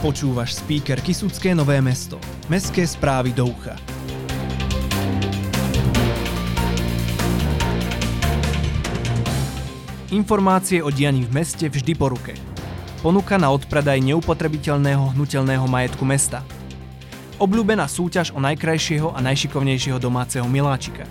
Počúvaš speaker Kisucké Nové mesto. Mestské správy do ucha. Informácie o dianí v meste vždy po ruke. Ponuka na odpredaj neupotrebiteľného hnutelného majetku mesta. Obľúbená súťaž o najkrajšieho a najšikovnejšieho domáceho miláčika.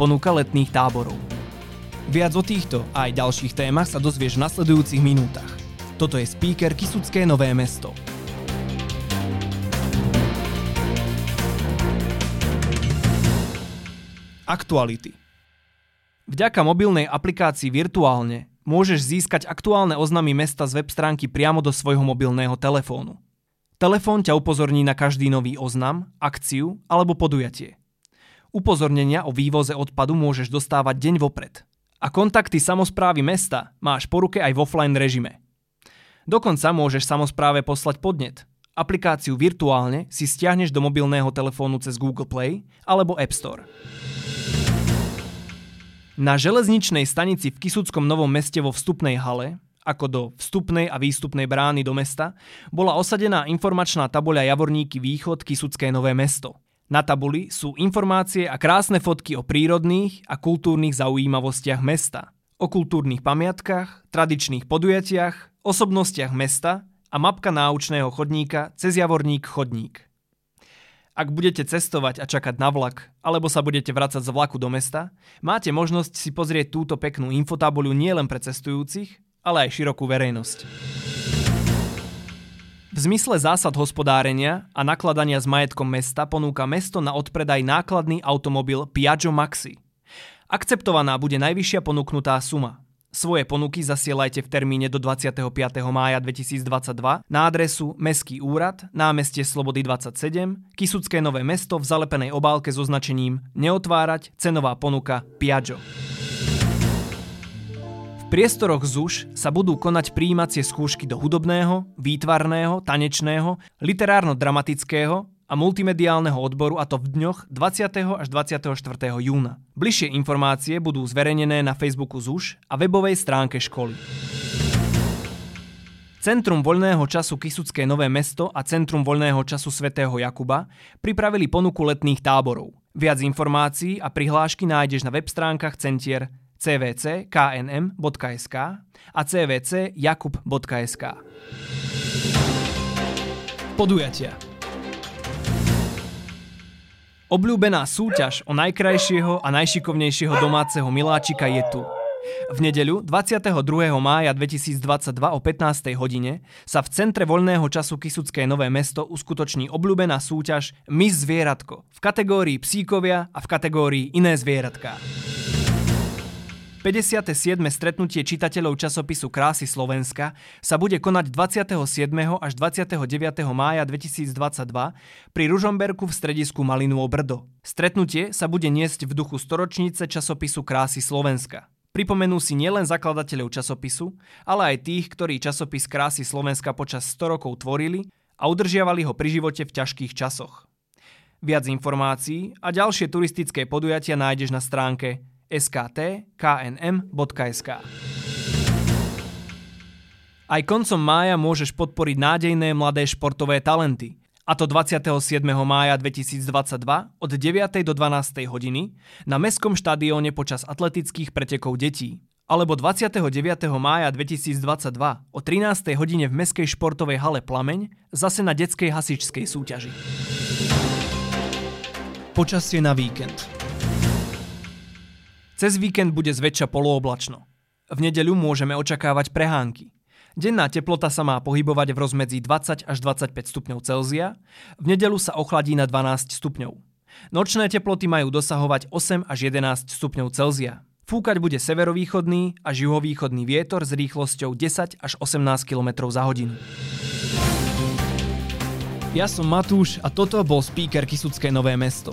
Ponuka letných táborov. Viac o týchto a aj ďalších témach sa dozvieš v nasledujúcich minútach. Toto je speaker Kisucké Nové mesto. Aktuality. Vďaka mobilnej aplikácii Virtuálne môžeš získať aktuálne oznamy mesta z web stránky priamo do svojho mobilného telefónu. Telefón ťa upozorní na každý nový oznam, akciu alebo podujatie. Upozornenia o vývoze odpadu môžeš dostávať deň vopred. A kontakty samozprávy mesta máš po ruke aj v offline režime. Dokonca môžeš samozpráve poslať podnet. Aplikáciu virtuálne si stiahneš do mobilného telefónu cez Google Play alebo App Store. Na železničnej stanici v Kisuckom Novom meste vo vstupnej hale, ako do vstupnej a výstupnej brány do mesta, bola osadená informačná tabuľa Javorníky Východ Kisucké Nové mesto. Na tabuli sú informácie a krásne fotky o prírodných a kultúrnych zaujímavostiach mesta, o kultúrnych pamiatkách, tradičných podujatiach, osobnostiach mesta a mapka náučného chodníka cez Javorník chodník. Ak budete cestovať a čakať na vlak, alebo sa budete vrácať z vlaku do mesta, máte možnosť si pozrieť túto peknú infotabuľu nielen pre cestujúcich, ale aj širokú verejnosť. V zmysle zásad hospodárenia a nakladania s majetkom mesta ponúka mesto na odpredaj nákladný automobil Piaggio Maxi. Akceptovaná bude najvyššia ponúknutá suma Svoje ponuky zasielajte v termíne do 25. mája 2022 na adresu Mestský úrad, námestie Slobody 27, Kisucké Nové mesto v zalepenej obálke so značením Neotvárať, cenová ponuka Piaggio. V priestoroch ZUŠ sa budú konať príjímacie skúšky do hudobného, výtvarného, tanečného, literárno-dramatického a multimediálneho odboru a to v dňoch 20. až 24. júna. Bližšie informácie budú zverejnené na Facebooku ZUŠ a webovej stránke školy. Centrum voľného času Kisucké Nové mesto a Centrum voľného času svätého Jakuba pripravili ponuku letných táborov. Viac informácií a prihlášky nájdeš na web stránkach centier cvcknm.sk a cvcjakub.sk. Podujatia Obľúbená súťaž o najkrajšieho a najšikovnejšieho domáceho miláčika je tu. V nedeľu 22. mája 2022 o 15. hodine sa v Centre voľného času Kisucké Nové mesto uskutoční obľúbená súťaž Miss Zvieratko v kategórii psíkovia a v kategórii iné zvieratká. 57. stretnutie čitateľov časopisu Krásy Slovenska sa bude konať 27. až 29. mája 2022 pri Ružomberku v stredisku Malinuo Brdo. Stretnutie sa bude niesť v duchu storočnice časopisu Krásy Slovenska. Pripomenú si nielen zakladateľov časopisu, ale aj tých, ktorí časopis Krásy Slovenska počas 100 rokov tvorili a udržiavali ho pri živote v ťažkých časoch. Viac informácií a ďalšie turistické podujatia nájdeš na stránke sktknm.sk. Aj koncom mája môžeš podporiť nádejné mladé športové talenty. A to 27. mája 2022 od 9. do 12. hodiny na Mestskom štadióne počas atletických pretekov detí. Alebo 29. mája 2022 o 13. hodine v Mestskej športovej hale Plameň zase na detskej hasičskej súťaži. Počasie na víkend. Cez víkend bude zväčša polooblačno. V nedeľu môžeme očakávať prehánky. Denná teplota sa má pohybovať v rozmedzi 20 až 25 stupňov Celzia, v nedeľu sa ochladí na 12 stupňov. Nočné teploty majú dosahovať 8 až 11 stupňov Celzia. Fúkať bude severovýchodný a juhovýchodný vietor s rýchlosťou 10 až 18 km za hodinu. Ja som Matúš a toto bol speaker Kisucké Nové mesto.